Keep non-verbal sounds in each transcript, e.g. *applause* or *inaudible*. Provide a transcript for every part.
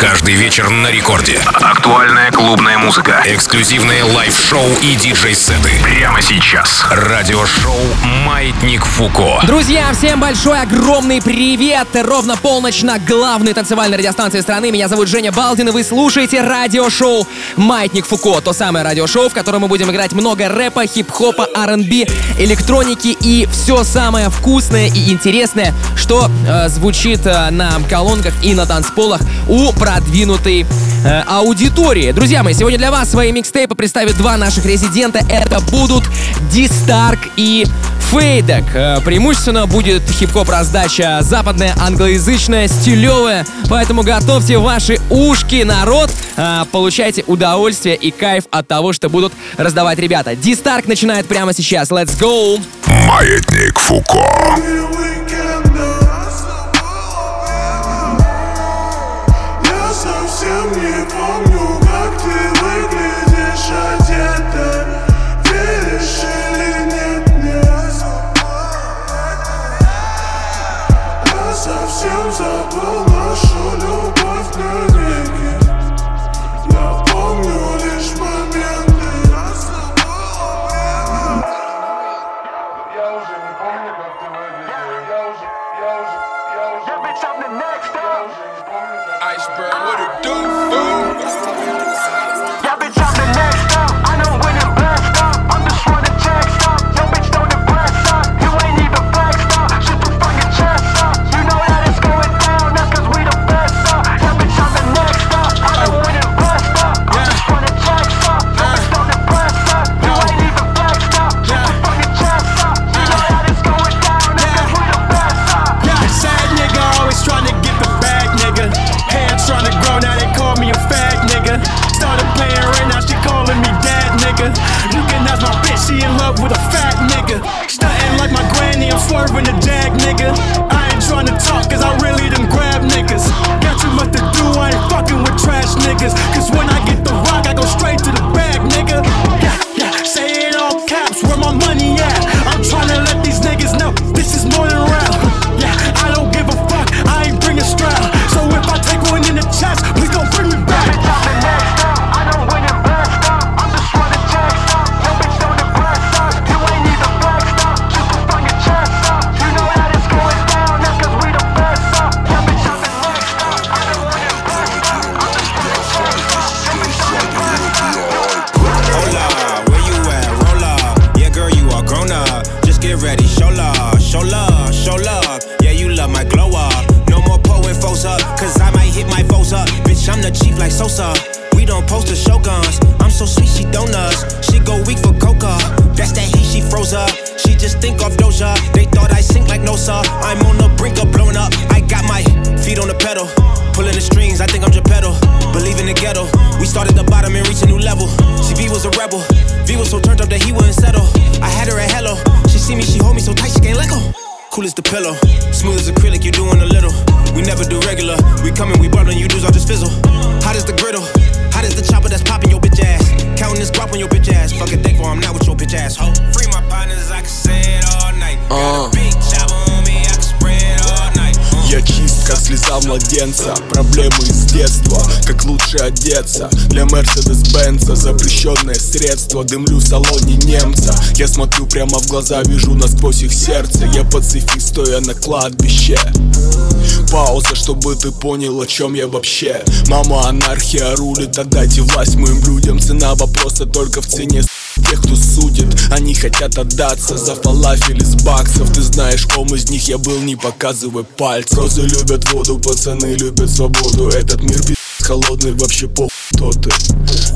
Каждый вечер на рекорде. Актуальная клубная музыка. Эксклюзивные лайв-шоу и диджей-сеты. Прямо сейчас. Радиошоу «Маятник Фуко». Друзья, всем большой, огромный привет! Ровно полночь на главной танцевальной радиостанции страны. Меня зовут Женя Балдин, и вы слушаете радиошоу «Маятник Фуко». То самое радиошоу, в котором мы будем играть много рэпа, хип-хопа, R&B, электроники и все самое вкусное и интересное, что э, звучит э, на колонках и на танцполах у продвинутой э, аудитории. Друзья мои, сегодня для вас свои микстейпы представят два наших резидента. Это будут Дистарк и Фейдек. Э, преимущественно будет хип-хоп раздача западная, англоязычная, стилевая. Поэтому готовьте ваши ушки, народ. Э, получайте удовольствие и кайф от того, что будут раздавать ребята. Дистарк начинает прямо сейчас. Let's go! Маятник Фуко. Слеза младенца. Проблемы из детства, как лучше одеться. Для Мерседес Бенца запрещенное средство. Дымлю в салоне немца. Я смотрю прямо в глаза, вижу насквозь их сердце. Я пацифист, стоя на кладбище. Пауза, чтобы ты понял, о чем я вообще. Мама, анархия рулит, отдайте власть моим людям. Цена вопроса только в цене тех, кто судит. Они хотят отдаться за фалафель из баксов. Ты знаешь, ком из них я был, не показывай пальцев. Розы любят воду, пацаны любят свободу. Этот мир пи*** холодный, вообще по кто ты?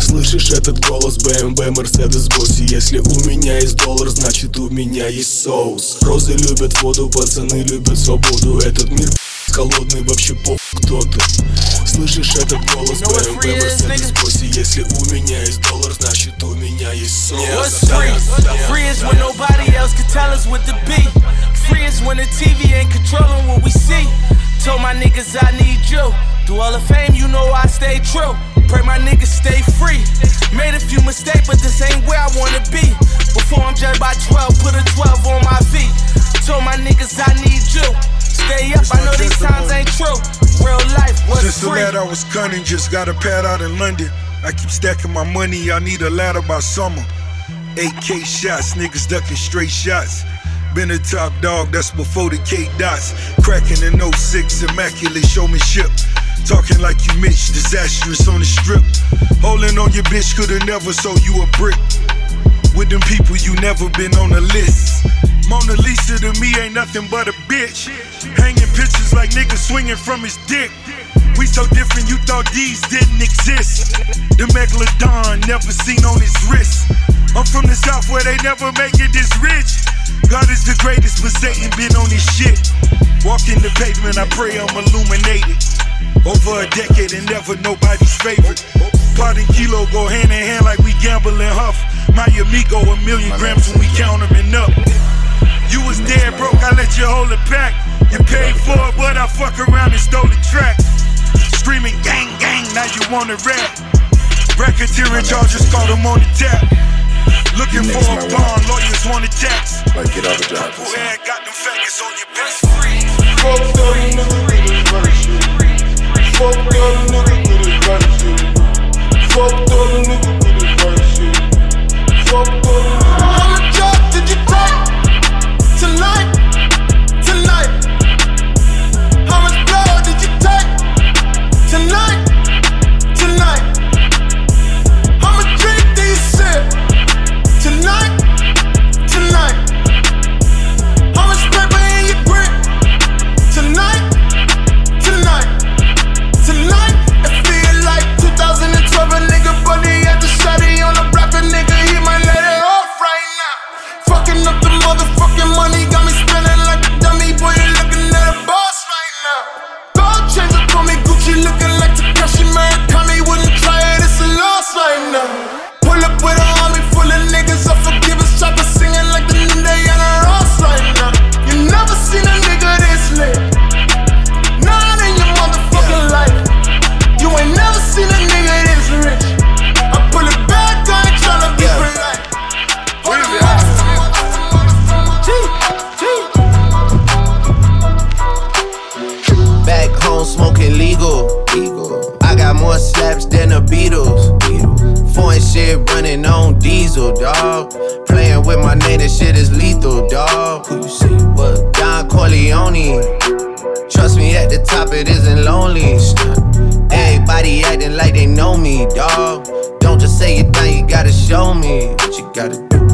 Слышишь этот голос BMW, Mercedes Босси Если у меня есть доллар, значит у меня есть соус. Розы любят воду, пацаны любят свободу. Этот мир холодный, вообще по кто ты? Слышишь этот голос BMW, Mercedes? Босси Если у меня есть доллар, значит у меня есть соус. What's free? Free is when nobody else can tell us what to be. Free is when the TV ain't controlling what we see. Told my niggas I need you. Through all the fame, you know I stay true. Pray my niggas stay free. Made a few mistakes, but this ain't where I wanna be. Before I'm judged by 12, put a 12 on my feet. Told my niggas I need you. Stay up, I know these times ain't true. Real life, what's Since the lad I was cunning, just got a pad out in London. I keep stacking my money, I need a ladder by summer. 8K shots, niggas ducking straight shots. Been a top dog, that's before the K dots. Cracking in 06, immaculate showmanship. Talking like you Mitch, disastrous on the strip. Holding on your bitch, could've never sold you a brick. With them people, you never been on the list. Mona Lisa to me ain't nothing but a bitch. Hanging pictures like niggas swinging from his dick. We so different, you thought these didn't exist. The megalodon never seen on his wrist. I'm from the south where they never make it this rich. God is the greatest, but Satan been on his shit. Walking the pavement, I pray I'm illuminated. Over a decade and never nobody's favorite. Pot and kilo go hand in hand like we gamble and huff. My amigo, a million grams when we count them and up. You was dead broke, I let you hold it back. You paid for it, but I fuck around and stole the track. Screaming gang gang, now you wanna rap. Racketeering charges caught him on the tap. Looking for a bond, lawyers want a tax. Like get out the job. Who had got them faggots on your best friend? Fuck that nigga with his right shit. Fuck that nigga with his right shit. Fuck that nigga with his right shit. Fuck that Back home smoking legal. legal. I got more slaps than the Beatles. Foreign shit running on diesel, dog. Playing with my name, this shit is lethal, dog. Who you see? What? Don Corleone. Trust me, at the top it isn't lonely. Everybody acting like they know me, dog. Don't just say it down, you gotta show me what you gotta do.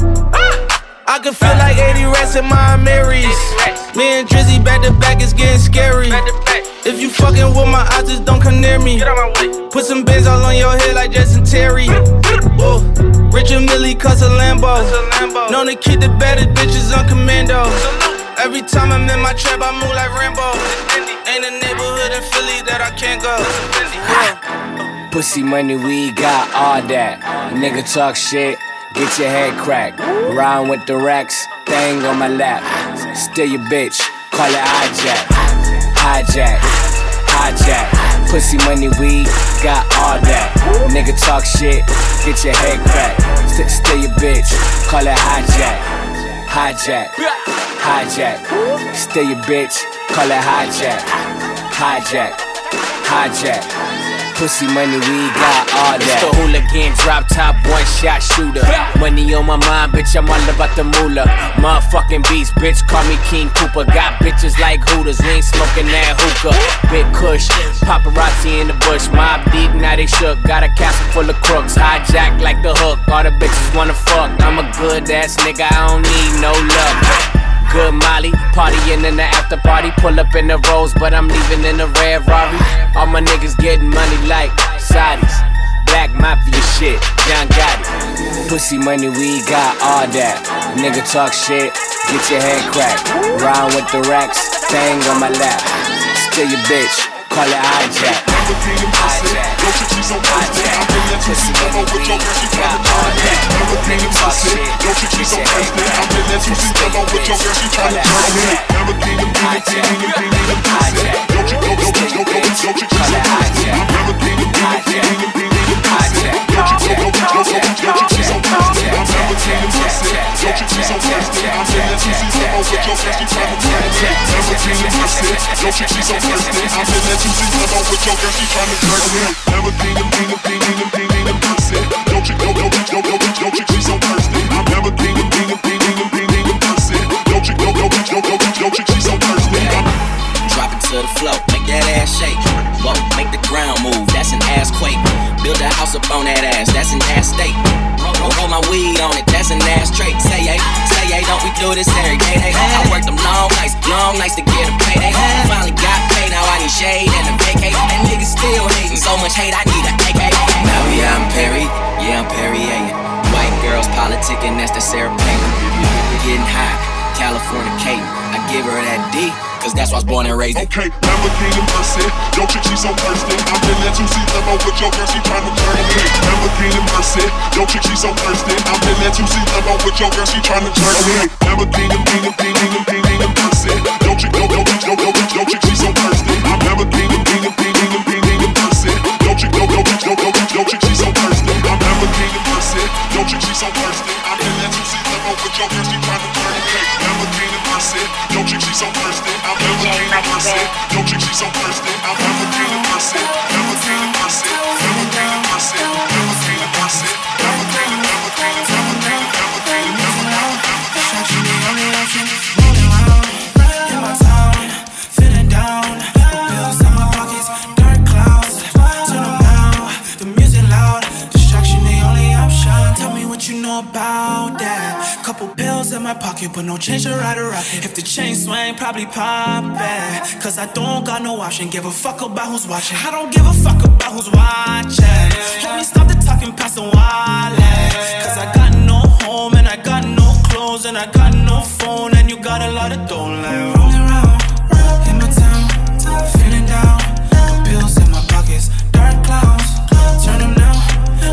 I can feel like 80 rats in my Marys. Me and Drizzy back to back is getting scary. If you fucking with my eyes, just don't come near me. Put some bins all on your head like Jason Terry. Whoa. Richard Mille cuss a Lambo. Known to keep the better bitches on commando. Every time I'm in my trap, I move like Rambo. Ain't a neighborhood in Philly that I can't go. Pussy money, we got all that. Nigga talk shit, get your head cracked. Round with the racks, thing on my lap. Still your bitch, call it hijack. Hijack, hijack. Pussy money, we got all that. Nigga talk shit, get your head cracked. St- still your bitch, call it hijack. Hijack, hijack. Still your bitch, call it hijack. Hijack, hijack. Pussy money, we got all that. It's the hooligan, drop top, one shot shooter. Money on my mind, bitch, I'm all about the moolah. Motherfucking beast, bitch, call me King Cooper. Got bitches like Hooters, we ain't smoking that hookah. Big Kush, paparazzi in the bush. Mobb Deep, now they shook. Got a castle full of crooks, hijack like the hook. All the bitches wanna fuck. I'm a good ass nigga, I don't need no luck. Good Molly. Partying in the after party, pull up in the rose, but I'm leaving in a red Rari. All my niggas getting money like Saudis. Black mafia shit, John got it. Pussy money, we got all that. Nigga talk shit, get your head cracked. Rhyme with the racks, thing on my lap. Still your bitch, call it hijack. Hijack, hijack. Pussy money, we got all that. Talk shit, get your head cracked. Still your bitch, call it hijack. Hijack, hijack. Bitch, call it hijack. Hijack. Drop it to the floor, make that ass shake. Whoa, make the ground move, that's an ass quake. Build a house up on that ass, that's an ass state. Roll, roll my weed on it, that's an ass trait. Say hey, say hey, don't we do this every day? Hey, I worked them long nights, long nights to get a payday. Finally got paid, now I need shade and a vacate. And niggas still hating, so much hate, I need a AK. Now yeah, I'm Perry, yeah I'm Perrier. White girls politicking, that's the Sarah Palin. Getting high, California Kate. I give her that D, cause that's why I was born and raised. Okay, Lamborghini Mercy, yo chick she so thirsty. I'm in that 2C limo with your girl, she tryna turn me. Lamborghini Mercy, yo chick she so thirsty. I'm in that 2C limo with your girl, she tryna turn me. Lamborghini, Lamborghini, Lamborghini, Mercy, yo chick, yo yo yo yo bitch, yo chick she so thirsty. I'm Lamborghini, Lamborghini, Lamborghini Lamborghini Mercy, yo chick she so thirsty. I'm Lamborghini Mercy, Lamborghini Mercy, Lamborghini Mercy, my pocket, but no change to ride a rocket. If the chain swing, probably pop it. Cause I don't got no option. Give a fuck about who's watching. I don't give a fuck about who's watching. Let me stop the talking past the wallet. Cause I got no home and I got no clothes and I got no phone and you got a lot of dough like rolling around in my town, feeling down. No pills in my pockets, dark clouds. Turn them down, the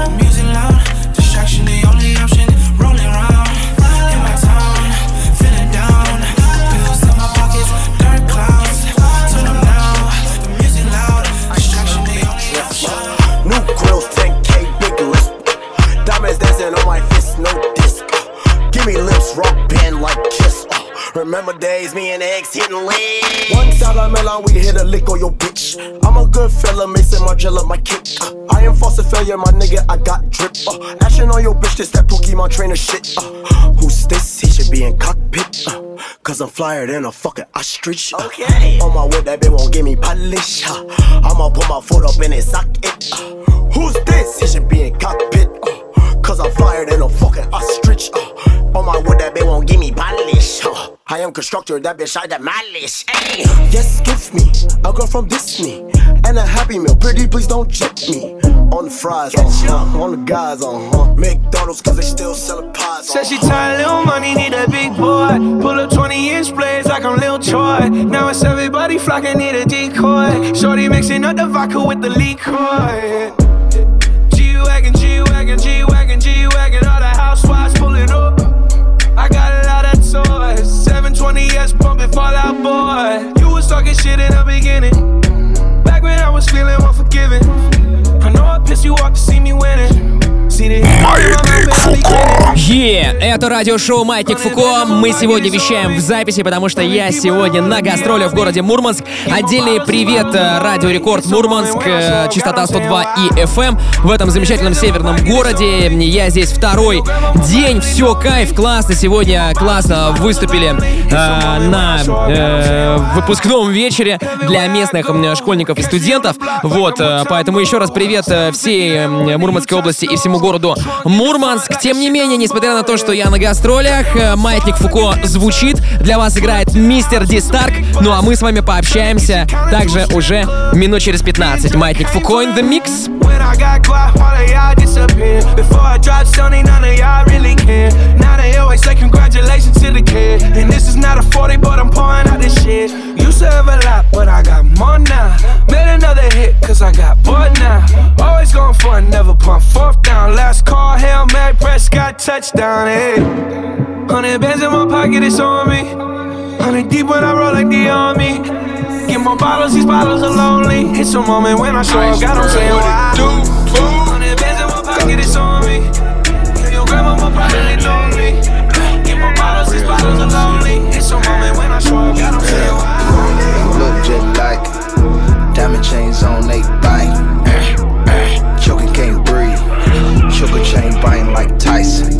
Days, me and ex hitting legs. One of Milan, we hit a lick on your bitch. I'm a good fella, mixing my Maison Margiela, my kick. Uh, I am faucet failure, my nigga, I got drip. Uh, action on your bitch, this that Pokemon trainer shit. Uh, who's this? He should be in cockpit. Uh, Cause I'm flyer than a fucking ostrich. Uh, okay. On my whip, that bitch won't give me polish. Uh, I'ma put my foot up in his socket. Uh, who's this? He should be in cockpit. Uh, Cause I'm flyer than a fucking ostrich. Uh, on my wood, that bitch won't give me polish. Uh, I am constructor, that bitch that malice. Hey. Yes, give me a girl from Disney and a happy meal. Pretty, please don't jet me. On the fries, uh huh. On the guys, uh huh. McDonald's, cause they still selling pies. Said she tired, little money, need a big boy. Pull up 20 inch blades like I'm Lil Troy. Now it's everybody flocking, need a decoy. Shorty mixing up the vodka with the liquor. 720S pumping Fall Out Boy. You was talking shit in the beginning. Back when I was feeling unforgiving. I know I pissed you off to see me winning. Маятник Фуко. Е, это радиошоу «Маятник Фуко». Мы сегодня вещаем в записи, потому что я сегодня на гастроле в городе Мурманск. Отдельный привет э, Радио Рекорд Мурманск, э, частота 102 и FM в этом замечательном северном городе. Я здесь второй день, все, кайф, классно. Сегодня классно выступили э, на э, выпускном вечере для местных школьников и студентов. Вот, э, поэтому еще раз привет всей Мурманской области и всему городу Мурманск. Тем не менее, несмотря на то, что я на гастролях, э, Маятник Фуко звучит, для вас играет Мистер Ди Старк, ну а мы с вами пообщаемся также уже минут через 15. Маятник Фуко in the mix. When I got quiet, all of y'all disappear. Before I drop Sony, none of y'all really care. They always say congratulations to the kid. And this is not a 40, but I'm pouring out this shit. Used to have a lot, but I got more now. Made another hit, cause I got bored now. Always going for it, never pump fourth down. Last call, Hail Mary, Prescott, touchdown, hey. Hundred bands in my pocket, it's on me. Hundred deep when I roll like the army. Get more bottles, these bottles are lonely. It's a moment when I show up, got them saying why. Hundred bands in my pocket, it's on me. Tell your grandma probably know Look just like diamond chains on they bite. Choking can't breathe. Choker chain biting like Tyson.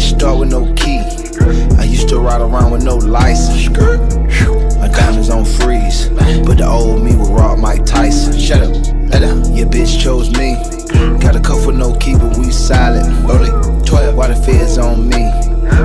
Start with no key. I used to ride around with no license. My diamonds on freeze, but the old me would rob Mike Tyson. Shut up. Your bitch chose me. Got a cuff with no key, but we silent. Early 12, why the feds on me?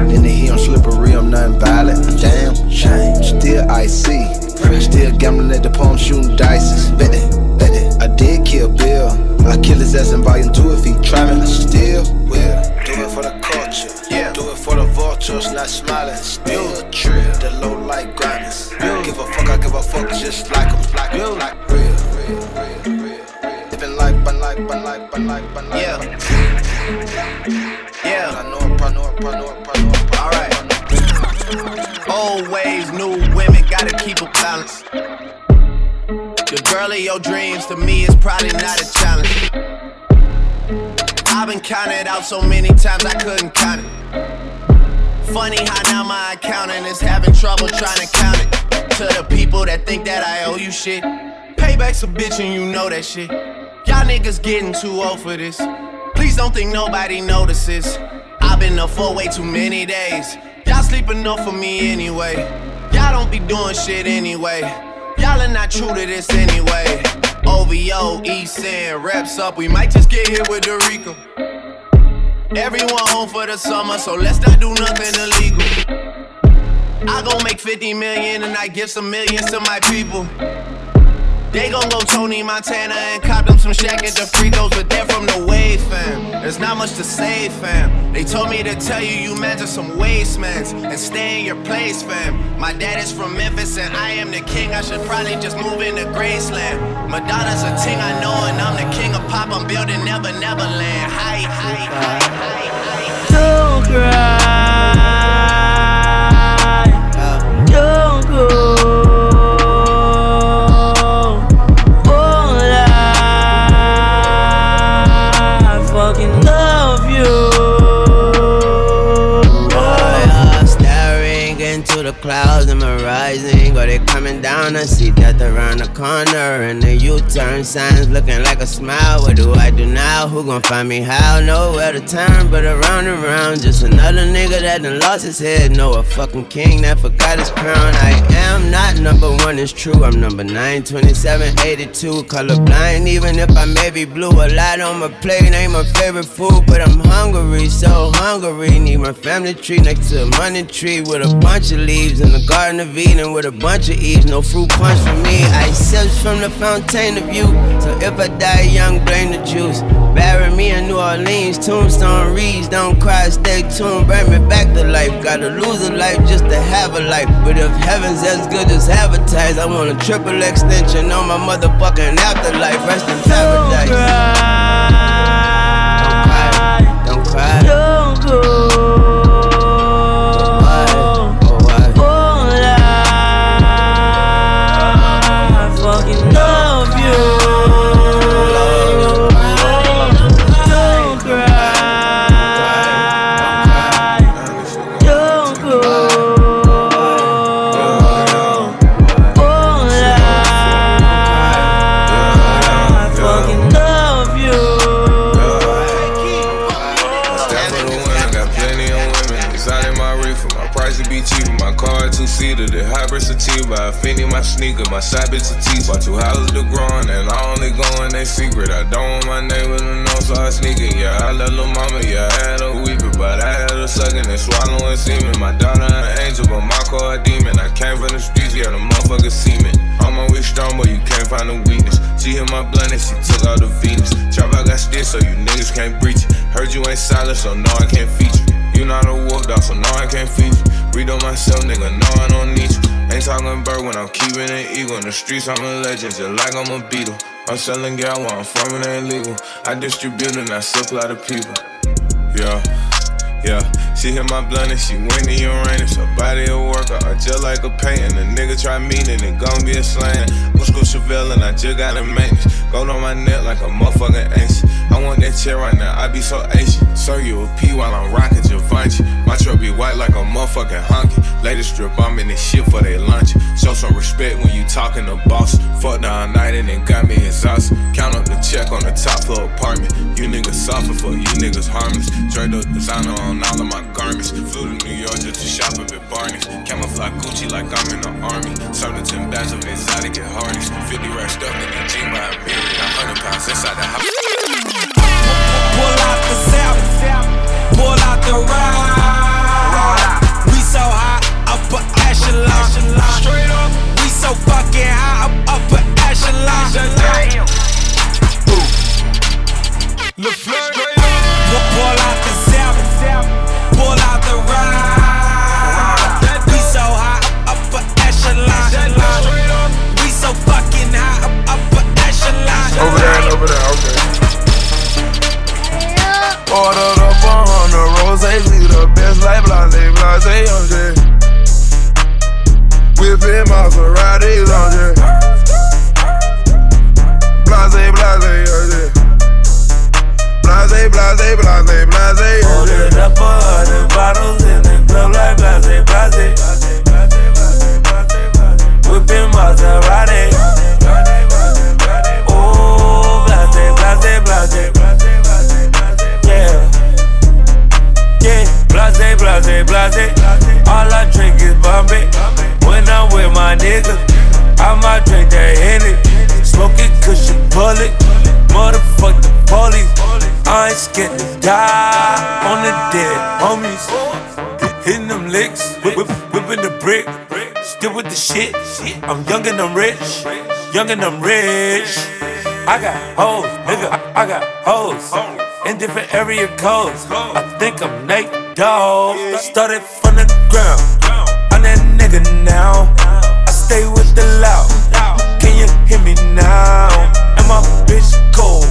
Then they hear I'm slippery, I'm nothing violent. Damn, shame, still icy. Still gambling at the palm, shooting dice. Bet it, bet it. I did kill Bill. I kill his ass in volume two if he try me. Still will. Do it for the culture. Yeah. Do it for the vultures, not smiling. Still a trip. The low light grinders. Give a fuck, I give a fuck just like him. Like him, like real. real, real, but life, but life, but life, but life. Yeah. Yeah. Alright. Old ways, new women, gotta keep a balance. The girl of your dreams to me is probably not a challenge. I've been counted out so many times I couldn't count it. Funny how now my accountant is having trouble trying to count it. To the people that think that I owe you shit. Payback's a bitch and you know that shit. Y'all niggas getting too old for this. Please don't think nobody notices. I've been up for way too many days. Y'all sleep enough for me anyway. Y'all don't be doing shit anyway. Y'all are not true to this anyway. OVO, East End, reps up. We might just get hit with the Rico. Everyone home for the summer, so let's not do nothing illegal. I gon' make 50 million and I give some millions to my people. They gon' go Tony Montana and cop them some shack at the Fricos, but they're from the wave, fam. There's not much to say, fam. They told me to tell you you measure some wastemans and stay in your place, fam. My dad is from Memphis and I am the king. I should probably just move into Graceland. Madonna's a ting I know, and I'm the king of pop. I'm building Never Neverland. Hi, hi, hi, hi, hi. Don't cry. Clouds my they coming down. I see death around the corner, and the U-turn signs looking like a smile. What do I do now? Who gon' find me? How? Nowhere to turn, but around and around. Just another nigga that done lost his head. No, a fucking king that forgot his crown. I am not number one, it's true. I'm number nine, 27, 82. Colorblind, even if I may be blue. A lot on my plate ain't my favorite food, but I'm hungry, so hungry. Need my family tree next to a money tree with a bunch of leaves in the Garden of Eden with a bunch of eaves. No fruit punch for me. I sips from the fountain of youth. So if I die young, blame the juice. Bury me in New Orleans, tombstone reads. Don't cry, stay tuned, bring me back to life. Gotta lose a life just to have a life. But if heaven's as good as advertised, I want a triple extension on my motherfucking afterlife. Rest in paradise. Don't cry. Don't cry, don't go. All my sneaker, my side bitch a teeth. Bought two houses to growing, and I only go in they secret. I don't want my neighbor to know, so I sneak it. Yeah, I love little mama, yeah, I had her weeping, but I had her sucking and swallowing semen. My daughter an angel, but my car a demon. I came from the streets, yeah, the motherfucker semen. I'm way strong, but you can't find a weakness. She hit my blunt and she took out the Venus. Trap, I got sticks, so you niggas can't breach it. Heard you ain't silent, so no, I can't feature. You not a wolf dog, so no, I can't feed you. Read on myself, nigga, no, I don't need you. Ain't talking bird when I'm keeping it eagle. In the streets, I'm a legend, just like I'm a beetle. I'm selling gal while I'm from it ain't legal. I distribute and I supply the people. Yeah. Yeah, she hit my blunt and she went in Uranus. Her body a worker, I just like a painting. A nigga try meaning it gon' be a slang. Musco Chevelle and I just got a maintenance. Gold on my neck like a motherfucking ancient. I want that chair right now, I be so ancient. Serve you a P while I'm rocking Givenchy. My truck be white like a motherfucking honky. Latest strip, I'm in this shit for they lunch. Show some respect when you talking to boss. Fuck all night and then got me exhausted. Count up the check on the top floor apartment. You niggas suffer for you niggas harmless. Trade up designer on all of my garments. Flew to New York just to shop up at Barney's. Camouflage Gucci like I'm in the army. Served the 10 bags of exotic get harnessed. 50 racks stuffed in the jean by a million. 100 pounds inside the house. Pull out the south, pull out the ride. We so high, upper echelon. Straight up, we so fucking high, up upper echelon. Le Fleur, pull out the Ordered up a hundred roses, leave the best like blase, blase, on J. Whipping Maseratis on J. Blase, blase, on J. Blase, blase, blase, blase, on J. Ordered up a hundred bottles in the club like blase, blase. Whipping Maserati. Blase, blase. All I drink is Bombay. When I'm with my niggas, I might drink that Henny. Smoking cushion bullet. Motherfuck the police. I ain't scared to die on the dead homies. Hitting them licks, whip, whipping the brick. Still with the shit. I'm young and I'm rich. Young and I'm rich. I got hoes, nigga. I, I got hoes in different area codes. I think I'm Nate Dogg. Started from the ground. I'm that nigga now. I stay with the loud. Can you hear me now? And my bitch cold.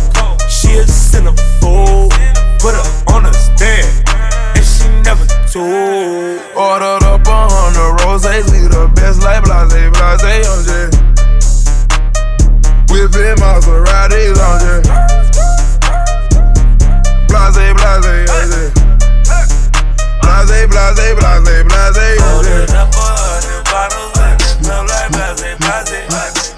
She a centerfold. Put her on a stand. And she never told. Ordered up a hundred roses, leave the best like blase, blase, on. Whipping Maseratis on Blase, blase, blase, blase. Ordered up a hundred bottles in the club like blase, blase.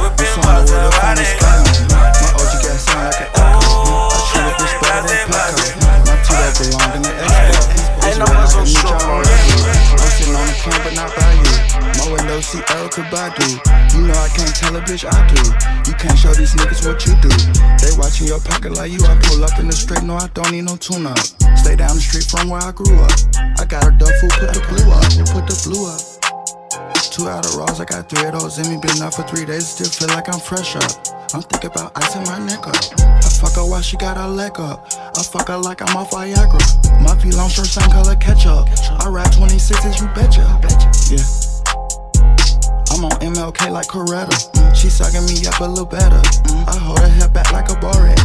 Whipping Maserati. My OG got sound like an echo. I treat a bitch better than Paco. My two that belong in the expo. Ain't no one so strong. I'm sitting on the camp, but not by you. My window seat Erykah Badu. Bitch I do. You can't show these niggas what you do. They watching your pocket like you. I pull up in the straight, no, I don't need no tune up. Stay down the street from where I grew up. I got a duffel, put the blue up. Put the blue up. Two out of rolls, I got three of those in me. Been out for three days, still feel like I'm fresh up. I'm thinking about icing my neck up. I fuck her while she got her leg up. I fuck her like I'm off Viagra. My V long shirt, same color ketchup. I ride 26s, you betcha. Yeah. On MLK like Coretta. She sucking me up a little better. I hold her head back like a Borat.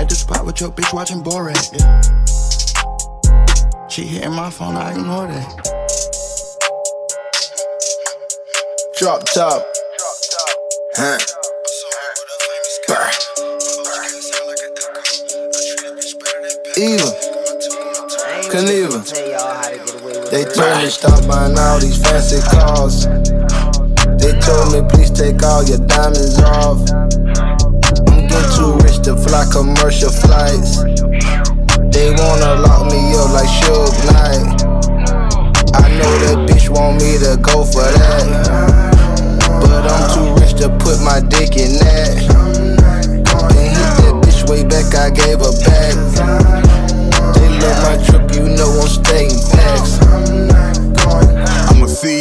At the spot with your bitch watching Borat. She hitting my phone, I ignore that. Drop top. Huh. Eva. Kaniva. They told me stop buying all these fancy cars. They told me please take all your diamonds off. I'm getting too rich to fly commercial flights. They wanna lock me up like Suge Knight. I know that bitch want me to go for that. But I'm too rich to put my dick in that. Then hit that bitch way back, I gave her back. They love my trip, you know I'm staying facts.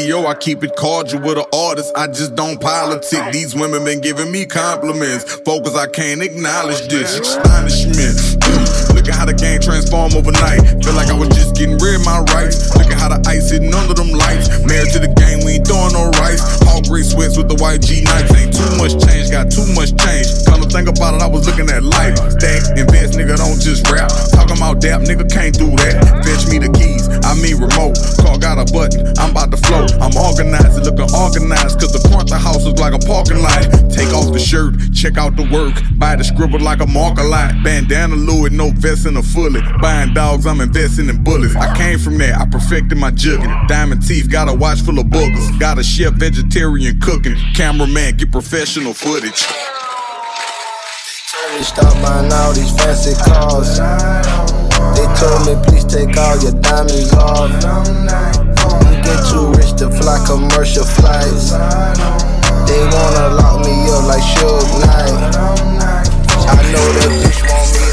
CEO, I keep it cordial with an artist. I just don't politic. These women been giving me compliments. Focus, I can't acknowledge this. Astonishment. *clears throat* Look at how the game transform overnight. Feel like I was just getting rid of my rights. How the ice hitting under them lights. Married to the game, we ain't throwing no rice. All gray sweats with the YG nights. Ain't too much change, got too much change. Come to think about it, I was looking at life. Stack, invest, nigga, don't just rap. Talking about dap, nigga, can't do that. Fetch me the keys, I mean remote. Car got a button, I'm about to float. I'm organized, looking organized. Cause the front the house is like a parking lot. Take off the shirt, check out the work. Buy the scribble like a marker lot. Bandana Louis, no vest and a fully. Buying dogs, I'm investing in bullets. I came from there, I perfected my jugging. Diamond teeth, got a watch full of boogers. Got a chef vegetarian cooking. Cameraman, get professional footage. Stop buying all these fancy cars. They told me, please take all your diamonds off. You get too rich to fly commercial flights. They wanna lock me up like Suge Knight. I know that bitch want me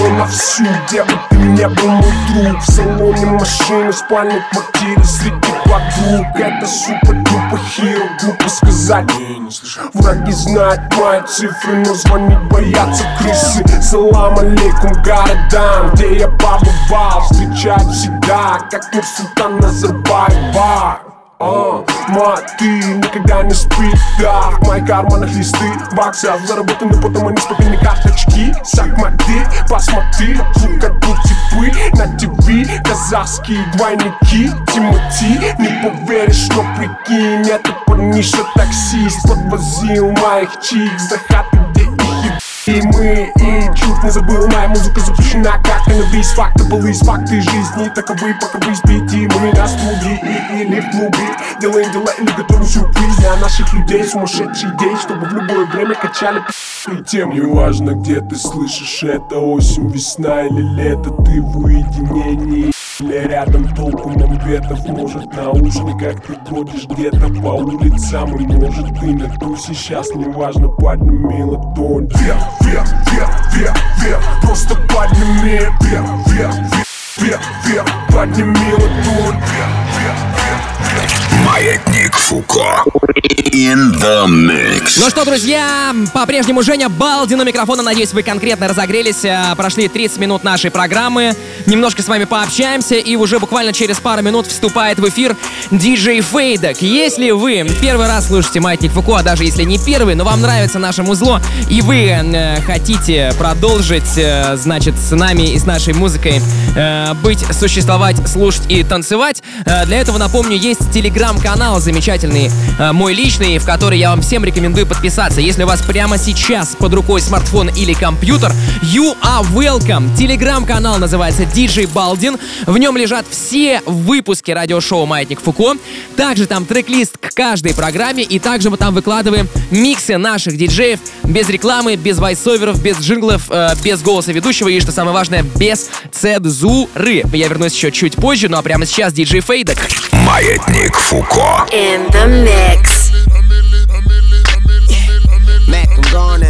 ты дерьмо на всю, где бы ты не был мой друг. В салоне машины, в спальной квартире среди подруг. Это супер-дупер хиро, глупо сказать. Враги знают мои цифры, но звонить боятся крысы. Салам алейкум городам, где я побывал. Встречают всегда, как мир Султан Назарбаева а, мать, ты никогда не спи, да. В моих карманах листы, баксов Заработаны, потом они спокойны карточки. Сак модель, посмотри, звук от типы На ТВ казахские двойники Тимати, не поверишь, но прикинь Это парниша таксист. Подвозил моих чикс до хаты, где мы, и чуть не забыл, моя музыка запрещена. Как каннабис, факты были из факты жизни. Таковы, пока вы спите, мы на студии и, или в клубе. Делаем дела или готовим сюрприз для наших людей. Сумасшедшие идеи, чтобы в любое время качали и тем Неважно, где ты слышишь это Осень, весна или лето. Ты в уединении или рядом толку нам ветов Может на наушниках ты ходишь где-то по улицам И может ты на тусе сейчас Неважно, подними ладонь Вверх, вверх, вверх, вверх, Просто подними. Вверх, вверх, вверх, вверх, вверх Подними ладонь вверх Маятник Фуко. In the mix. Ну что, друзья, по-прежнему Женя Балдин у микрофона. Надеюсь, вы конкретно разогрелись. А, Прошли 30 минут нашей программы. Немножко с вами пообщаемся. И уже буквально через пару минут вступает в эфир диджей Фейдок. Если вы первый раз слушаете Маятник Фуко, а даже если не первый, но вам нравится наше музло, и вы э, хотите продолжить, э, значит, с нами и с нашей музыкой э, быть, существовать, слушать и танцевать, э, для этого, напомню, есть телеграм-канал замечательный, э, мой личный, в который я вам всем рекомендую подписаться. Если у вас прямо сейчас под рукой смартфон или компьютер, you are welcome. Телеграм-канал называется DJ Балдин. В нем лежат все выпуски радиошоу «Маятник Фуко». Также там трек-лист к каждой программе, и также мы там выкладываем миксы наших диджеев без рекламы, без вайсоверов, без джинглов, э, без голоса ведущего и, что самое важное, без цензуры. Я вернусь еще чуть позже, ну а прямо сейчас диджей Фейдок. Маятник Фуко. In the mix. Mac, I'm gonna.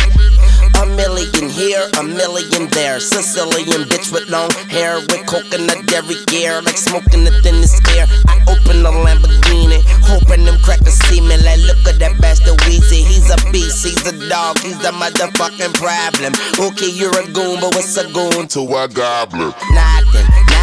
A million here, a million there. Sicilian bitch with long hair, with coconut dairy gear, like smoking the thinnest air. I open the Lamborghini, hoping them crackers see me. Like, look at that bastard Weezy. He's a beast, he's a dog, he's the motherfucking problem. Okay, you're a goon, but what's a goon to a goblin? Nothing, nothing.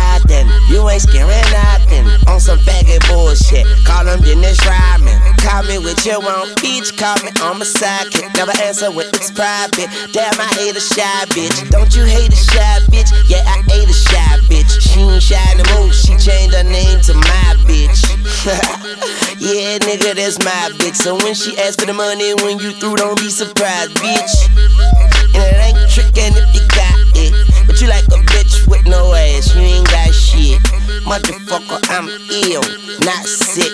You ain't scaring nothing. On some faggot bullshit. Call him Dennis Rodman. Call me with your own peach. Call me on my sidekick. Never answer when it's private. Damn, I hate a shy bitch. Don't you hate a shy bitch? Yeah, I hate a shy bitch. She ain't shy no more. She changed her name to my bitch. *laughs* yeah, nigga, that's my bitch. So when she asks for the money, when you through, don't be surprised, bitch. And it ain't trickin' if you got But you like a bitch with no ass, you ain't got shit. Motherfucker, I'm ill, not sick.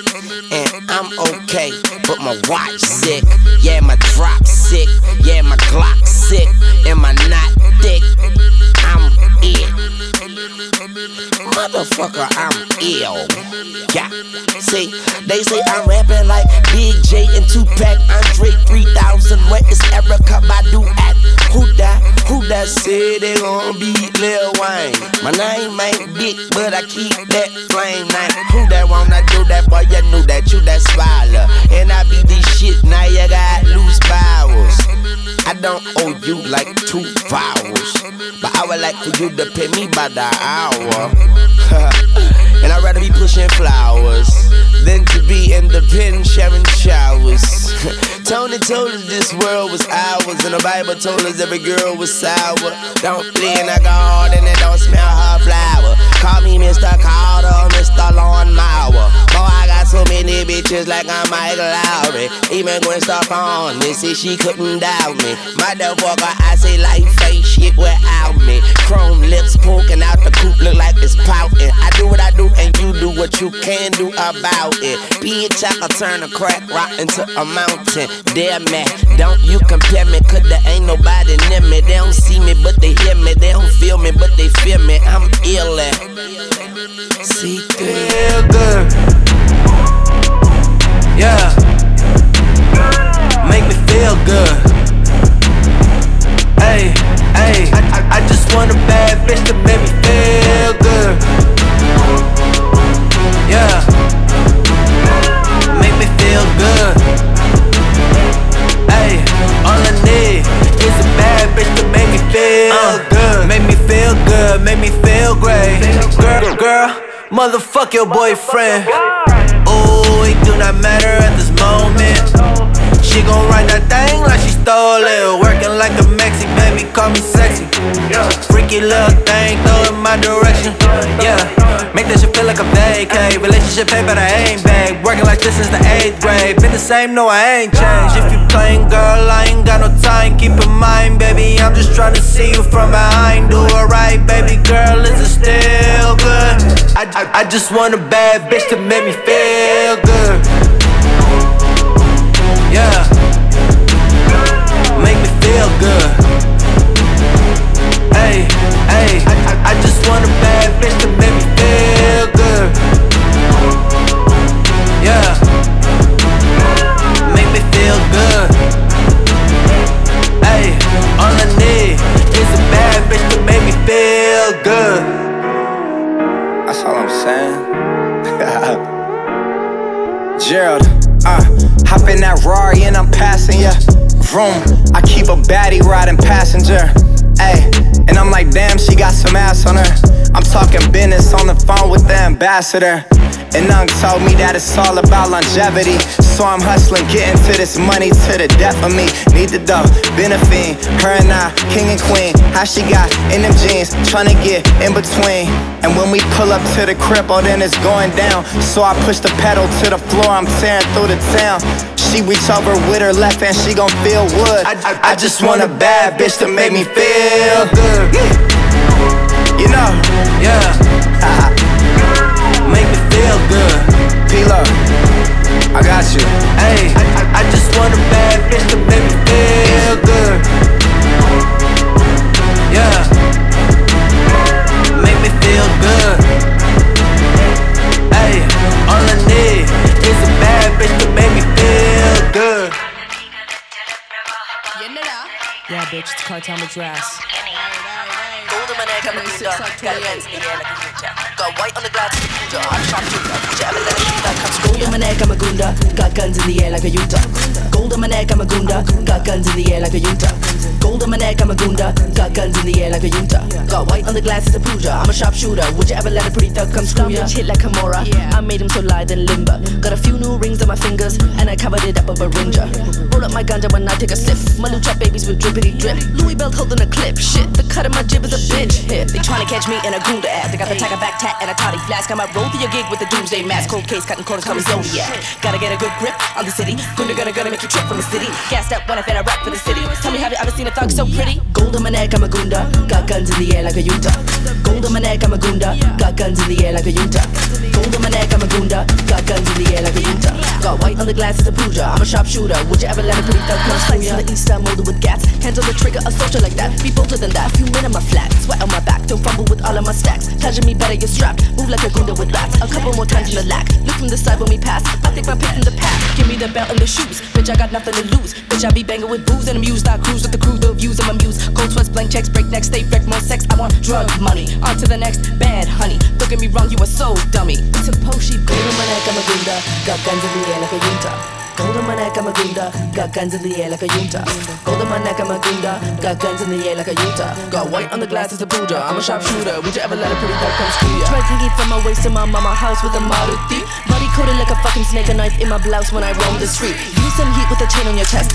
And I'm okay, but my watch sick. Yeah, my drop sick. Yeah, my Glock sick. And my not thick. I'm it. Motherfucker, I'm ill. Yeah. See, they say I'm rapping like Big J and Tupac, Andre 3000. Where is Erykah Badu at? Who that? Who that said they gon' beat Lil Wayne? My name ain't big, but I keep that flame name. Who that wanna do that? Boy, you knew that you that swallow. And I be this shit, now you got loose bowels. I don't owe you like two vowels, but I would like for you to pay me by the hour. *laughs* and I'd rather be pushing flowers than to be in the pen sharing showers. *laughs* Tony told us this world was ours, and the Bible told us every girl was sour. Don't lean a garden and don't smell her flower. Call me Mr. Carter or Mr. Lawn Mower. Boy, I got so many bitches like I'm Michael Lowry. Even Gwen Stefani said she couldn't doubt me. My Motherfucker, I say life ain't shit without me. Chrome lips poking out the coop look like it's pouting. I do what I do and you do what you can do about it. Bitch, I can turn a crack rock into a mountain. Damn man, don't you compare me, cause there ain't nobody near me. They don't see me, but they hear me. They don't feel me, but they feel me. Your boyfriend. Oh, it do not matter at this moment. She gon' ride that thing like she stole it. Working like a Mexi, baby, call me sexy. Freaky little thing, in my direction. Yeah, make that shit feel like a vacay. Relationship pay, but I ain't back. Working like this since the eighth grade. Been the same, no, I ain't changed. If you playing, girl, I ain't got no time. Keep in mind, baby, I'm just trying to see you from behind. Do it right, baby girl, is it still good? I, I, I just want a bad bitch to make me feel good. Yeah, make me feel good. Hey, hey, I, I, just want a bad bitch to make me feel good. Yeah, make me feel good. Hey, all I need is a bad bitch to make me feel good. That's all I'm saying. *laughs* Gerald, uh, hop in that Rari and I'm passing ya. Vroom, I keep a baddie riding passenger. And I'm like, damn, she got some ass on her. I'm talking business on the phone with the ambassador. And Nung told me that it's all about longevity. So I'm hustling, getting to this money to the death of me. Need the dough, been a fiend. Her and I, king and queen. How she got in them jeans, trying to get in between. And when we pull up to the crib, oh, then it's going down. So I push the pedal to the floor, I'm tearing through the town. She reach over with her left hand, she gon' feel wood. I, I, I just want a bad bitch to make me feel good. You know, yeah. Feel good. P-Lo, I got you. Hey, I, I, I just want a bad bitch to make me feel good. Yeah, make me feel good. Hey, all I need is a bad bitch to make me feel good. Yeah, bitch, it's Cartel Madras. Golden man, come and do Got guns in the air like a ninja. Got white on the glass, Utah. I'm sharp shooter. Jab it, let it shoot like comes Golden man, I'm a goonda. Got guns in the air like a Utah. Golden man, I'm a goonda. Got guns in the air like a Utah. Golden man, I'm a goonda. Got guns in the air like a Utah. Got white on the glass, it's a puja. I'm a sharpshooter. Would you ever let a pretty thug come screw ya? Hit like Kimura. I made him so lithe and limber. Got a few new rings on my fingers, and I covered it up with a ringer. Roll up my ganja when I take a sip. My lucha babies with drippity drip. Louis belt holding a clip. Shit, the cut of my jib is a bitch hit. They tryna catch me in a goonda app. They got the tiger back tat and a toddy flask. I might roll through your gig with a doomsday mask. Cold case, cutting corners, me Zodiac. Gotta get a good grip on the city. Goonda gonna gonna make you trip from the city. Gassed up when I fed I rap for the city. Tell me, have you ever seen a thug so pretty? Gold on my neck, I'm a goonda. Got guns in the air like a Utah. Gold on my neck, I'm a goonda. Got guns in the air like a Utah. Gold on my neck, I'm a goonda. Got guns in the air like a Utah. Got white on the glass, it's a puja. I'm a sharpshooter. Would you ever let a pretty thug come in the east, I'm molded with gas. Hands on the trigger, a soldier like that. Be bolder than that. Few men in my flat. Sweat on my back. Don't fumble with all of my stacks. Touching me better, you're strapped. Move like a goonda with bats. A couple more times in the lack. Look from the side when we pass. I think my pick from the pack. Give me the belt and the shoes. Bitch, I got nothing to lose. Bitch, I be banging with booze and amused. I cruise with the crew, the views of my muse. Cold sweats, blank checks, break necks, stay wrecked, more sex. I want drug money. On to the next bad honey. Don't get me wrong, you a soul dummy. Poshi. Gold on my neck, I'm a goonda. Got guns in the air like a Utah. Gold on my neck, I'm a goonda. Got guns in the air like a Utah. Gold on my neck, I'm a goonda. Got guns in the air like a Utah. Got white on the glass, it's a Buddha. I'm a sharpshooter. Would you ever let a pretty girl come screw ya? Dreads hanging from my waist to my mama house with a Maruti. Body coated like a fucking snake, a knife in my blouse when I roam the street. Use some heat with a chain on your chest.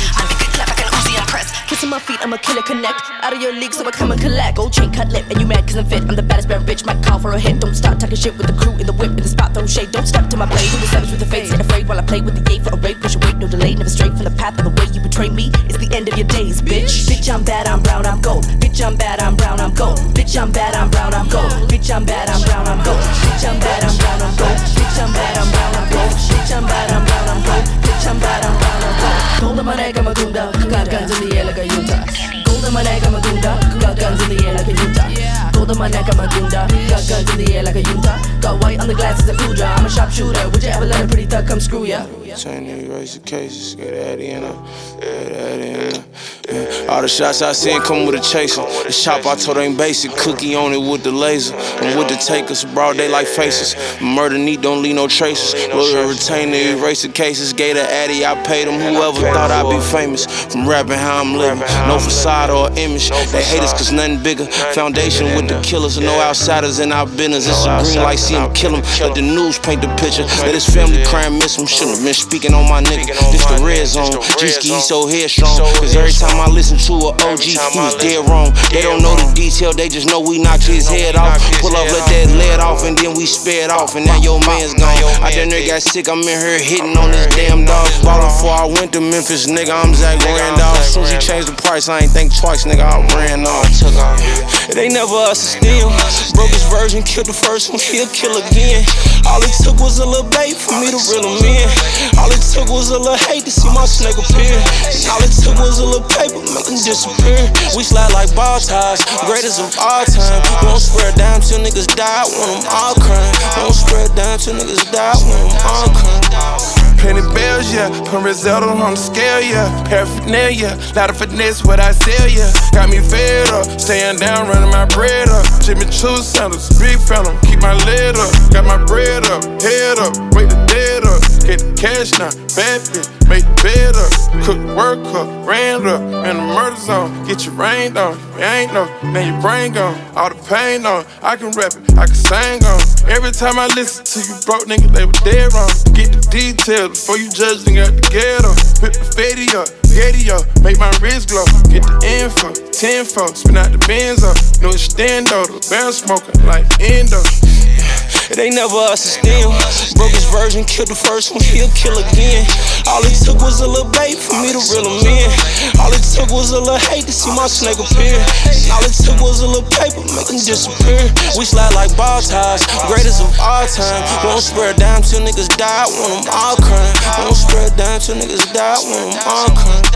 Think it clap like an Uzi impressed. Kissing my feet, I'm a killer connect. Out of your league, so I come and collect. Gold chain, cut lip, and you mad cause I'm fit. I'm the baddest bad bitch, might call for a hit. Don't start talking shit with the crew in the whip, in the spot, throw shade. Don't step to my blade. Who the savage with the face? Ain't afraid while I play with the gate for a rape. Push away, no delay, never straight from the path of the way you betray me. It's the end of your days, bitch. Bitch, I'm bad, I'm brown, I'm gold. Bitch, I'm bad, I'm brown, I'm gold. Bitch, I'm bad, I'm brown, I'm gold. Bitch, I'm bad, I'm brown, I'm gold. Bitch, I'm bad, I'm brown, I'm gold. Bitch, I'm bad, I'm brown, I'm gold. Bitch, I'm bad, I'm brown, I'm gold. 찬바람 바람고 곰다만에 감아둔다 가간지니 얘네가 윤다 곰다만에 감아둔다 가간지니 얘네가 윤다 곰다만에 감아둔다 가간지니 얘네가 윤다 Got white on the glasses of Kudra I'm a sharpshooter. Would you ever let a pretty thug come screw ya? Chain erase the cases, get that in her, get that in her. Yeah. All the shots I seen come with a chaser. The shop I told ain't basic, cookie on it with the laser. And with the takers, broad daylight faces. Murder neat, don't leave no traces. Lawyer retain the erase the cases. Gave the addy, I paid them. Whoever thought I'd be famous from rapping how I'm living. No facade or image. They hate us cause nothing bigger. Foundation with the killers, no outsiders in our business. It's a green light, see them kill them. Let the news paint the picture. Let his family crime miss him. Shouldn't have speaking on my nigga. This the red zone. G-Ski, he so headstrong. Cause every time I listen to a OG, he was dead wrong. They don't know the detail, they just know we knocked his head off. Pull up, let that lead off, and then we sped off. And now your man's gone. I done there got sick, I'm in here hitting on this damn dog. Ballin' before I went to Memphis, nigga, I'm Zach Randolph. Soon as he changed the price, I ain't think twice, nigga, I ran off. It ain't never us to steal. Broke his version, killed the first one, he'll kill again. All it took was a little bait for me to reel him in. All it took was a little hate to see my snake appear. All it took was a little paper, make disappear. We slide like ball ties, greatest of all time. Won't spread down till niggas die, want them all crying. Won't spread down till niggas die, want them all crying. Penny bells, yeah. Put Risotto on the scale, yeah. Paraphernalia, lot of finesse, what I sell, yeah. Got me fed up, staying down, running my bread up. Jimmy Choo sandals, big phantom, keep my lid up. Got my bread up, head up, wait the dead up. Get the cash now, bad bitch, bed up. Cook the work up, ran up, in the murder zone. Get your rain on, you ain't know, now your brain gone. All the pain on, I can rap it, I can sing on. Every time I listen to you broke nigga, they were dead wrong. Get the details before you judge, nigga, at the ghetto. Whip the fatty up, getty up, make my wrist glow. Get the info, tenfold, spin out the Benz up. No extendo, the barrel smoking like endo. It ain't never us to steal. Broke his version, killed the first one, he'll kill again. All it took was a little bait for me to reel him in. All it took was a little hate to see my snake appear. All it took was a little paper, make him disappear. We slide like ball ties, greatest of all time. Won't spread down till niggas die, want them all crying. Won't spread down till niggas die, want them all crying.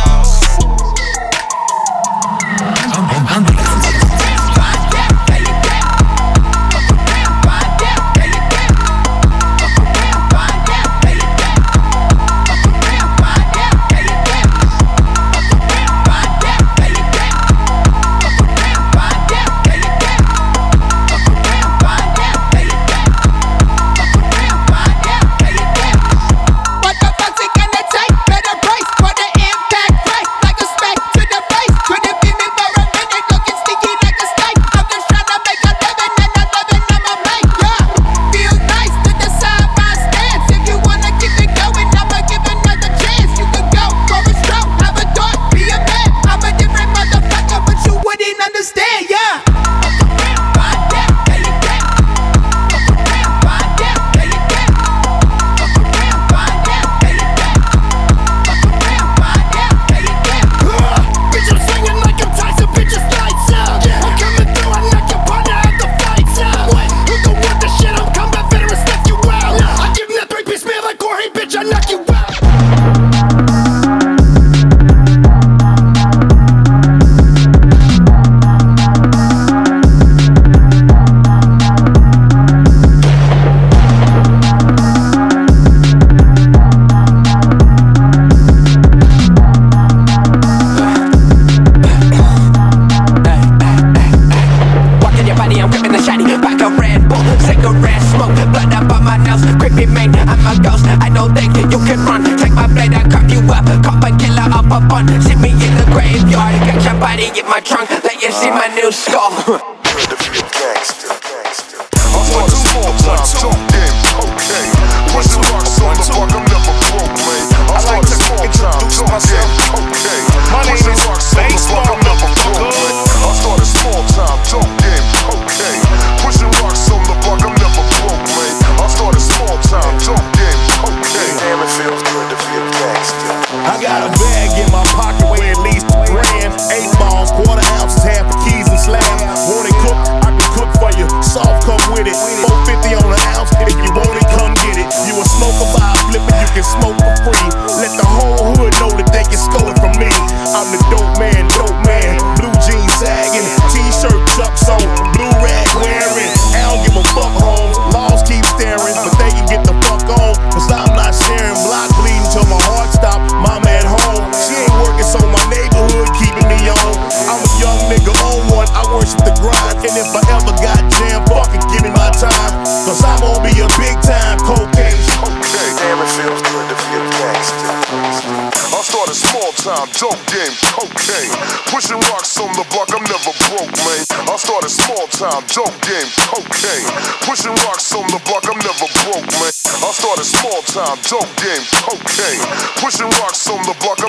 Time, dope game, cocaine. Pushing rocks on the block, I'm never broke, man. I started small time, dope game, cocaine. Pushing rocks on the block,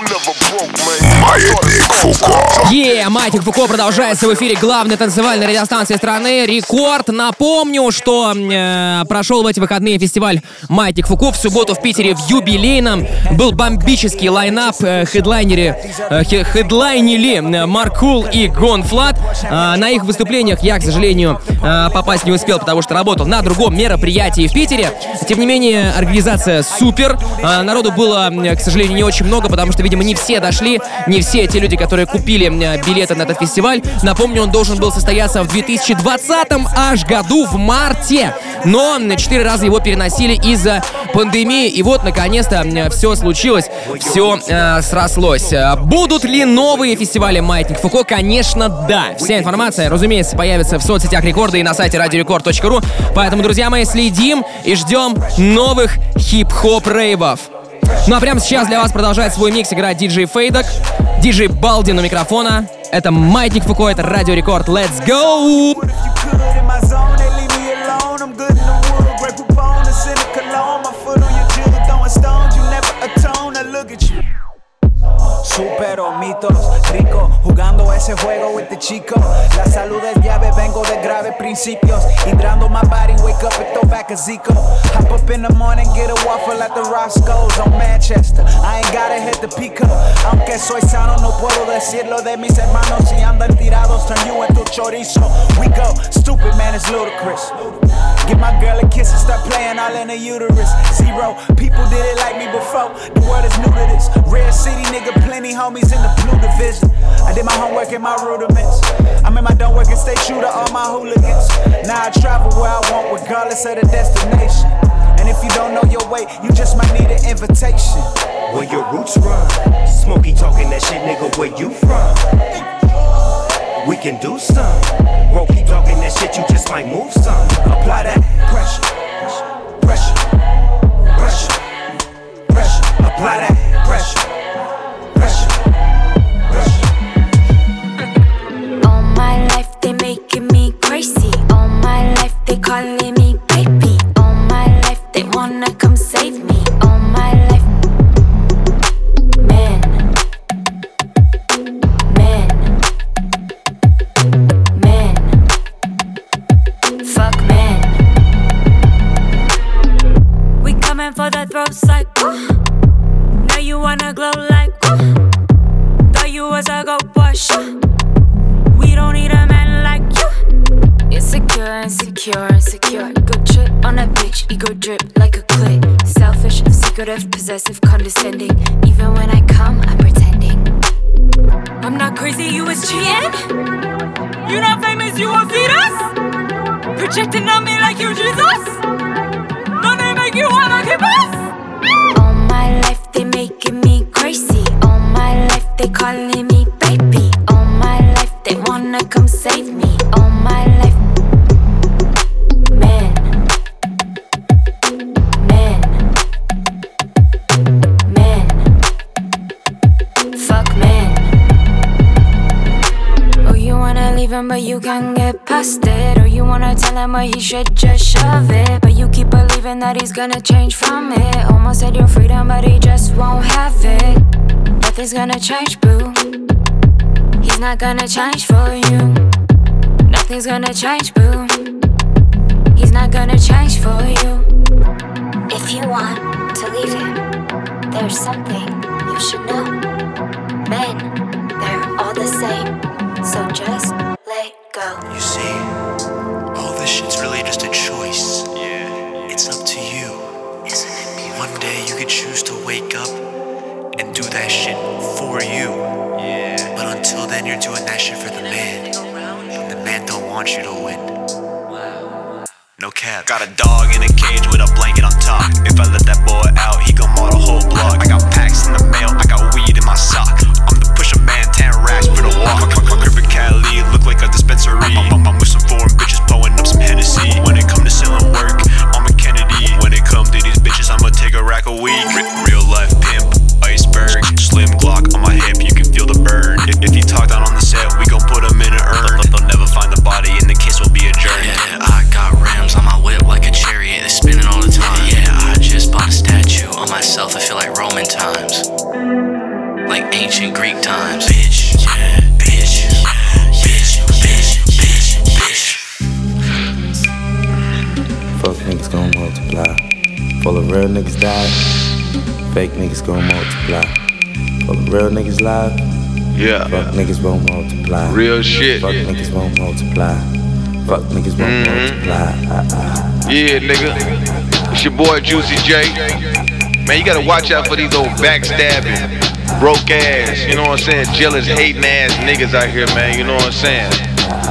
Е, Маятник Фуко продолжается в эфире главной танцевальной радиостанции страны «Рекорд». Напомню, что э, прошел в эти выходные фестиваль «Маятник Фуко». В субботу в Питере в юбилейном был бомбический лайнап. Э, хедлайнеры, э, хе- хедлайнили э, Марк Кул и Гон Флат. Э, на их выступлениях я, к сожалению, э, попасть не успел, потому что работал на другом мероприятии в Питере. Тем не менее, организация супер. Э, народу было, э, к сожалению, не очень много, потому что, видимо, не все дошли, не все те люди, которые купили билеты на этот фестиваль. Напомню, он должен был состояться в 2020 аж году, в марте. Но четыре раза его переносили из-за пандемии. И вот, наконец-то, все случилось, все срослось. Э, Будут ли новые фестивали «Маятник Фуко»? Конечно, да. Вся информация, разумеется, появится в соцсетях Рекорда и на сайте радиорекорд.ру. Поэтому, друзья мои, следим и ждем новых хип-хоп рейвов. Ну а прямо сейчас для вас продолжает свой микс играть диджей Фейдок, диджей Балди на микрофона. Это Маятник Фуко, это Радио Рекорд. Let's go! Supero mitos, ricos, jugando ese juego with the chico. La salud es llave, vengo de graves principios. Hydrando my body, wake up and throw back a Zico. Hop up in the morning, get a waffle at the Roscoe's on Manchester. I ain't gotta hit the pico. Aunque soy sano, no puedo decirlo de mis hermanos. Si andan tirados, turn you into chorizo. We go, stupid man, it's ludicrous. Give my girl a kiss and start playing all in the uterus. Zero, people did it like me before. The world is new to this. Red City, nigga, plenty homies in the blue division. I did my homework and my rudiments. I'm in my don't work and stay true to all my hooligans. Now I travel where I want, regardless of the destination. And if you don't know your way, you just might need an invitation. Where your roots run. Smokey talking that shit, nigga, where you from? We can do some. Bro, keep talking that shit, you just might move some. Apply that pressure, pressure, pressure, pressure. Apply that calling me baby. All my life they wanna come should just shove it. But you keep believing that he's gonna change from it. Almost had your freedom, but he just won't have it. Nothing's gonna change, boo. He's not gonna change for you. Nothing's gonna change, boo. He's not gonna change for you. If you want to leave him, there's something you should know. Men, they're all the same. So just let go. You see, to wake up and do that shit for you. Yeah. But until then, you're doing that shit for the man. And the man don't want you to win. No cap. Got a dog in a cage with a blanket on top. If I let that boy out, he gon' maul the whole block. I got packs in the mail, I got weed in my sock. I'm the pusher man, tan racks for the walk. My, my, my crib in Cali look like a dispensary. I'm, I'm, I'm with some foreign bitches blowing up some Hennessy. When it come to selling work, I'm a Kennedy. I'ma take a rack a week. real life pimp, iceberg, slim Glock on my hip, you can feel the burn. If, if you talk down on the set, we gon' put them in an urn. They'll never find the body, and the kiss will be adjourned. Yeah, I got rams on my whip like a chariot, they spinning all the time. Yeah, I just bought a statue on myself, I feel like Roman times, like ancient Greek times. Bitch. Full the real niggas die, fake niggas gon' multiply. All the real niggas live, Yeah. fuck niggas won't multiply. Real shit. Fuck niggas won't multiply. Fuck niggas won't multiply. Ah, ah. Yeah, nigga. It's your boy Juicy J. Man, you gotta watch out for these old backstabbing, broke ass, you know what I'm saying? Jealous, hating ass niggas out here, man. You know what I'm saying?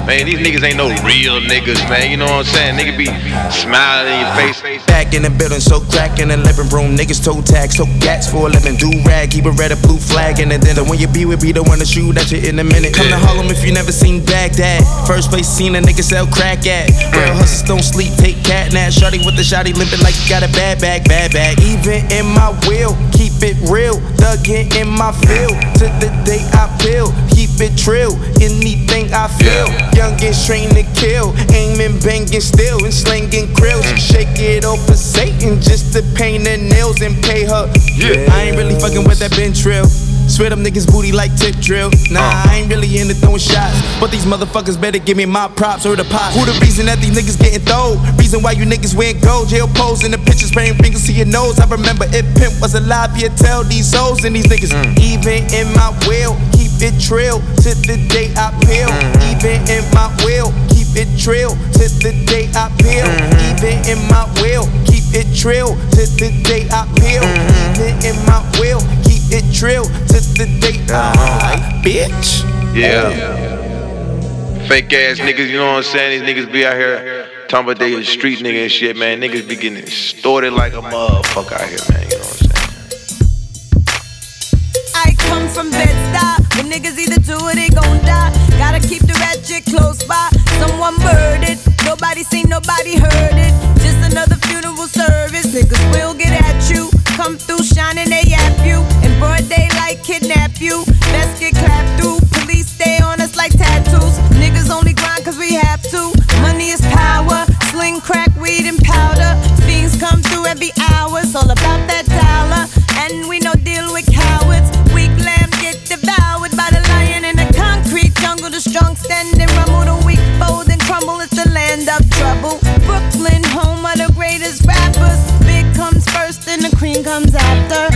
Man, these niggas ain't no real niggas, man. You know what I'm saying? Nigga be smiling in your face. Back in the building, so crack in the living room. Niggas toe tag, so gats for a living. Do rag, keep a red or blue flag in the dinner. When you be with, be the one to shoot at you in a minute. Come to Harlem if you never seen Baghdad. First place seen a nigga sell crack at. Real mm. hustlers don't sleep, take cat nap. Shorty with the shotty limping like you got a bad bag, bad bag. Even in my will, keep it real. Dug in my field. To the day I feel, keep it trill. Anything I feel. Youngest trained to kill. Aiming, banging still, and slinging krills. Shake it off for Satan just to paint her nails and pay her. Yeah. I ain't really fucking with that bench trill. Swear them niggas booty like tip drill. Nah, uh. I ain't really into throwing shots. But these motherfuckers better give me my props or the pot. Who the reason that these niggas getting throwed? Reason why you niggas wearing gold. Jail pose in the pictures, spraying fingers to your nose. I remember if Pimp was alive, you'd tell these souls and these niggas. Mm. Even in my will, keep it trill to the day I peel. Mm. Even in my will, keep it trill to the day I peel. Mm-hmm. Even in my will, keep it trill to the day I peel. Mm-hmm. Even in my will, keep it trill to the day uh-huh. I bitch. Yeah. Oh. Fake ass niggas, you know what I'm saying? These niggas be out here talking about they a street nigga and shit, man. Niggas be getting extorted like a motherfucker out here, man. You know what I'm saying? I come from Bed-Stuy. When niggas either do or they gon' die. Gotta keep the ratchet close by. Someone murdered. Nobody seen, nobody heard it. Just another funeral service. Niggas will get at you. Come through shining, they yap you. In broad daylight, kidnap you. Best get clapped through. Police stay on us like tattoos. Niggas only grind cause we have to. Money is power. Sling crack, weed, and powder. Fiends come through every hour. It's all about that dollar. And we no deal with cream comes after.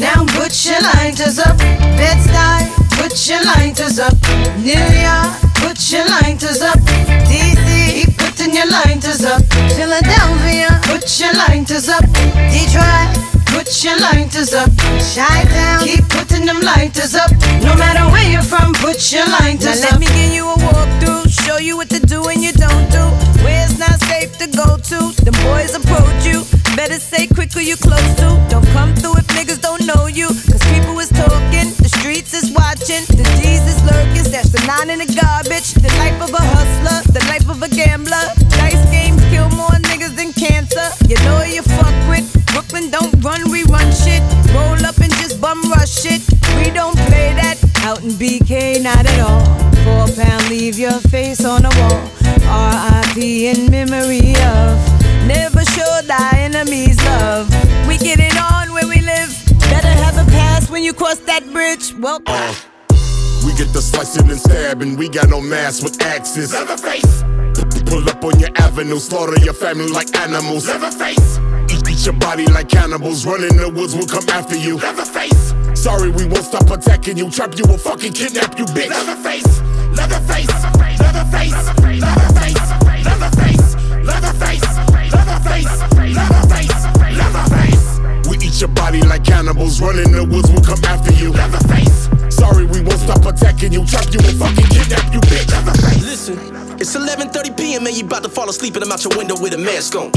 Now put your lighters up. Bed-Stuy, put your lighters up. New York, put your lighters up. DC, keep putting your lighters up. Philadelphia, put your lighters up. Detroit, put your lighters up. Chi-Town, keep putting them lighters up. No matter where you're from, put your lighters Now up. let me give you a walkthrough, show you what to do and you don't do. Where it's not safe to go to, the you. Who you close to. Don't come through if niggas don't know you. Cause people is talking, the streets is watching, the D's is lurking. Stash the nine in the garbage. The life of a hustler, the life of a gambler. Dice games kill more niggas than cancer. You know you fuck with. Brooklyn don't run, we run shit. Roll up and just bum rush it. We don't play that out in BK, not at all. Four pound, leave your face on the wall. R.I.P. in memory that bridge. Well, uh, We get the slicing and stabbing. We got no mask with axes. Leatherface. Pull up on your avenue, slaughter your family like animals. Leatherface. Eat, eat your body like cannibals. Run in the woods, we'll come after you. Leatherface. Sorry, we won't stop attacking you. Trap you, we'll fucking kidnap you, bitch. Leatherface. Leatherface. Leatherface. Leatherface. Leatherface. Leatherface. Leatherface. Leatherface. Leatherface. We eat your body like cannibals. Running in the woods, we'll come after you. Leatherface. Sorry, we won't stop attacking you. Trap you, we'll fucking kidnap you, bitch. Leatherface. Listen, it's 11:30 p.m. and you about to fall asleep and I'm out your window with a mask on.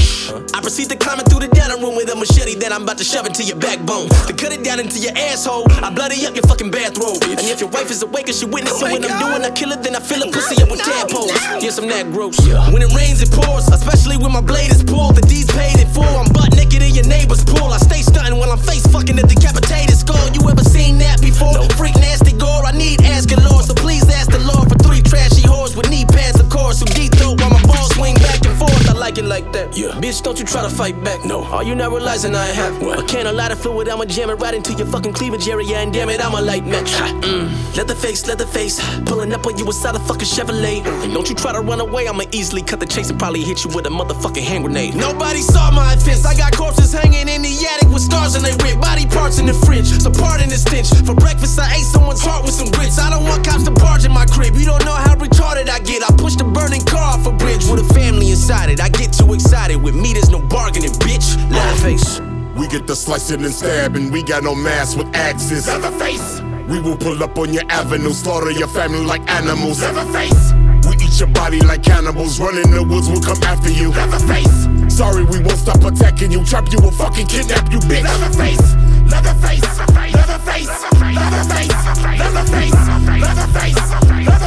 I proceed to climbing through the dining room with a machete that I'm about to shove into your backbone. To cut it down into your asshole, I bloody up your fucking bathrobe. And if your wife is awake and she witnessing oh what I'm doing, I kill her, then I fill her pussy up with tadpoles. Yes, I'm that gross. When it rains, it pours, especially when my blade is pulled. The D's paid it full. I'm butt naked in your neighbor's pool. I stay stunting while I'm face fucking a decapitated skull. You ever seen that before? Freak nasty gore. I need asking Lord, so please ask the Lord trashy whores with knee pads, of course, who deep throat while my balls swing back and forth. I like it like that. Yeah. Bitch, don't you try to fight back. No. Are you not realizing I have what? a can of lighter fluid? I'ma jam it right into your fucking cleavage area, and damn it, I'm a light match. Mm. Let the face, let the face. Pulling up on you inside a fucking Chevrolet. And don't you try to run away, I'ma easily cut the chase and probably hit you with a motherfucking hand grenade. Nobody saw my offense. I got corpses hanging in the attic with stars in their wig, body parts in the fridge. So pardon the stench. For breakfast, I ate someone's heart with some grits. I don't want cops to barge in my crib. You don't know how retarded I get. I push the burning car off a bridge with a family inside decided. I get too excited. With me, there's no bargaining, bitch. Laugh face. We get the slicing and stabbing. We got no mask with axes. Leather face. We will pull up on your avenue, slaughter your family like animals. Leather face. We eat your body like cannibals. Run in the woods, we'll come after you. Leather face. Sorry, we won't stop attacking you. Trap you, we'll fucking kidnap you, bitch. Leather face. Leather face. Leather face. Leather face. Leather face. Leather face. Leather face.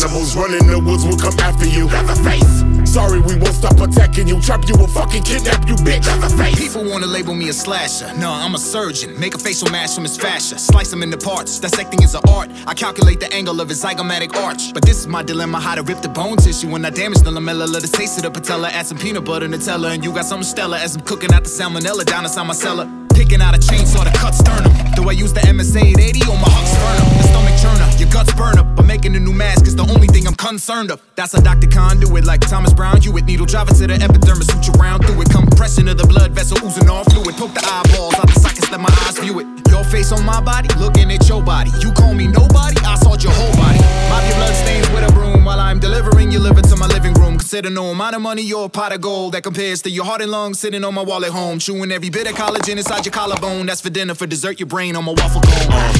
Cannibals run in the woods, we'll come after you. Leatherface. Sorry, we won't stop attacking you. Trap you, will fucking kidnap you, bitch. Leatherface. People wanna label me a slasher. No, I'm a surgeon. Make a facial mask from his fascia. Slice him into parts. Dissecting is an art. I calculate the angle of his zygomatic arch. But this is my dilemma how to rip the bone tissue when I damage the lamella. Let us taste of the patella. Add some peanut butter, Nutella. And you got something Stella as I'm cooking out the salmonella down inside my cellar. Picking out a chainsaw to cut sternum. Do I use the MSA at 80 or my Husqvarna? The stomach churner, your guts burn up. But making a new mask is the only thing I'm concerned of. That's a Dr. Khan do it like Thomas Brown. You with needle drive it to the epidermis, suture round through it. Compression of the blood vessel oozing off fluid. Poke the eyeballs out the sockets, let my eyes view it. Your face on my body, looking at your body. You call me nobody, I sought your whole body. Mop your blood stains with a broom while I'm delivering your liver to my living room. Consider no amount of money or a pot of gold that compares to your heart and lungs sitting on my wall at home. Chewing every bit of collagen inside your collarbone. That's for dinner, for dessert, your brain on my waffle cone. Uh,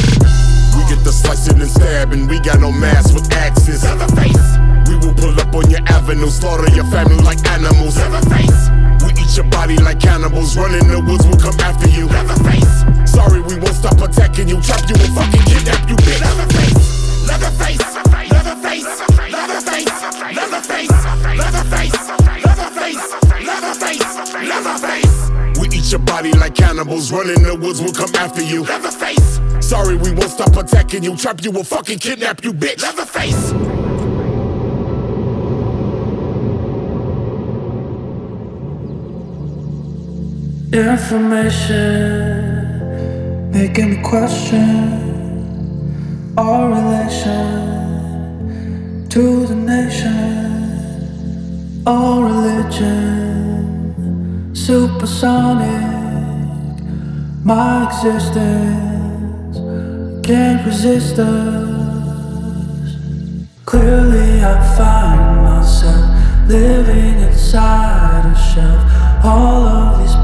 we get the slicing and stabbing. We got no mask with axes. Leatherface. We will pull up on your avenue, slaughter your family like animals. Leatherface. We eat your body like cannibals. Run in the woods, we'll come after you. Leatherface. Sorry, we won't stop attacking you. Trap you, will fucking kidnap you, bitch. Leatherface. Leatherface. Leatherface. Leatherface. Leatherface. Leatherface. Leatherface. Leatherface. Leatherface. We eat your body like cannibals. Running in the woods, we'll come after you. Leatherface. Sorry, we won't stop attacking you. Trap you, will fucking kidnap you, bitch. Leatherface. Information. Making me question our relation to the nation, all religion, supersonic, my existence can't resist us. Clearly, I find myself living inside a shelf. All of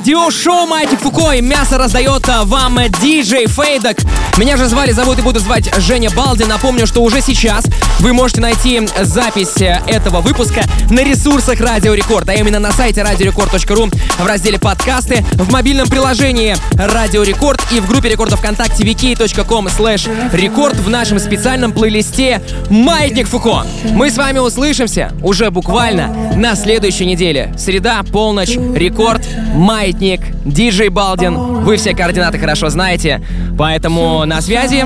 радиошоу Майки Фуко и мясо раздает а, вам диджей Фейдок. Меня же звали, зовут и буду звать Женя Балди. Напомню, что уже сейчас вы можете найти запись э, этого выпуска на ресурсах Радио Рекорд, а именно на сайте радиорекорд.ру в разделе подкасты, в мобильном приложении Радио Рекорд и в группе рекорда ВКонтакте wiki.com slash рекорд в нашем специальном плейлисте Маятник Фуко. Мы с вами услышимся уже буквально на следующей неделе. Среда, полночь, рекорд, маятник, диджей Балдин. Вы все координаты хорошо знаете, поэтому на связи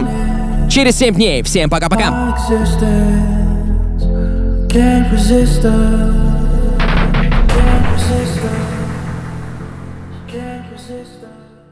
через 7 дней. Всем пока-пока. Can't resist us.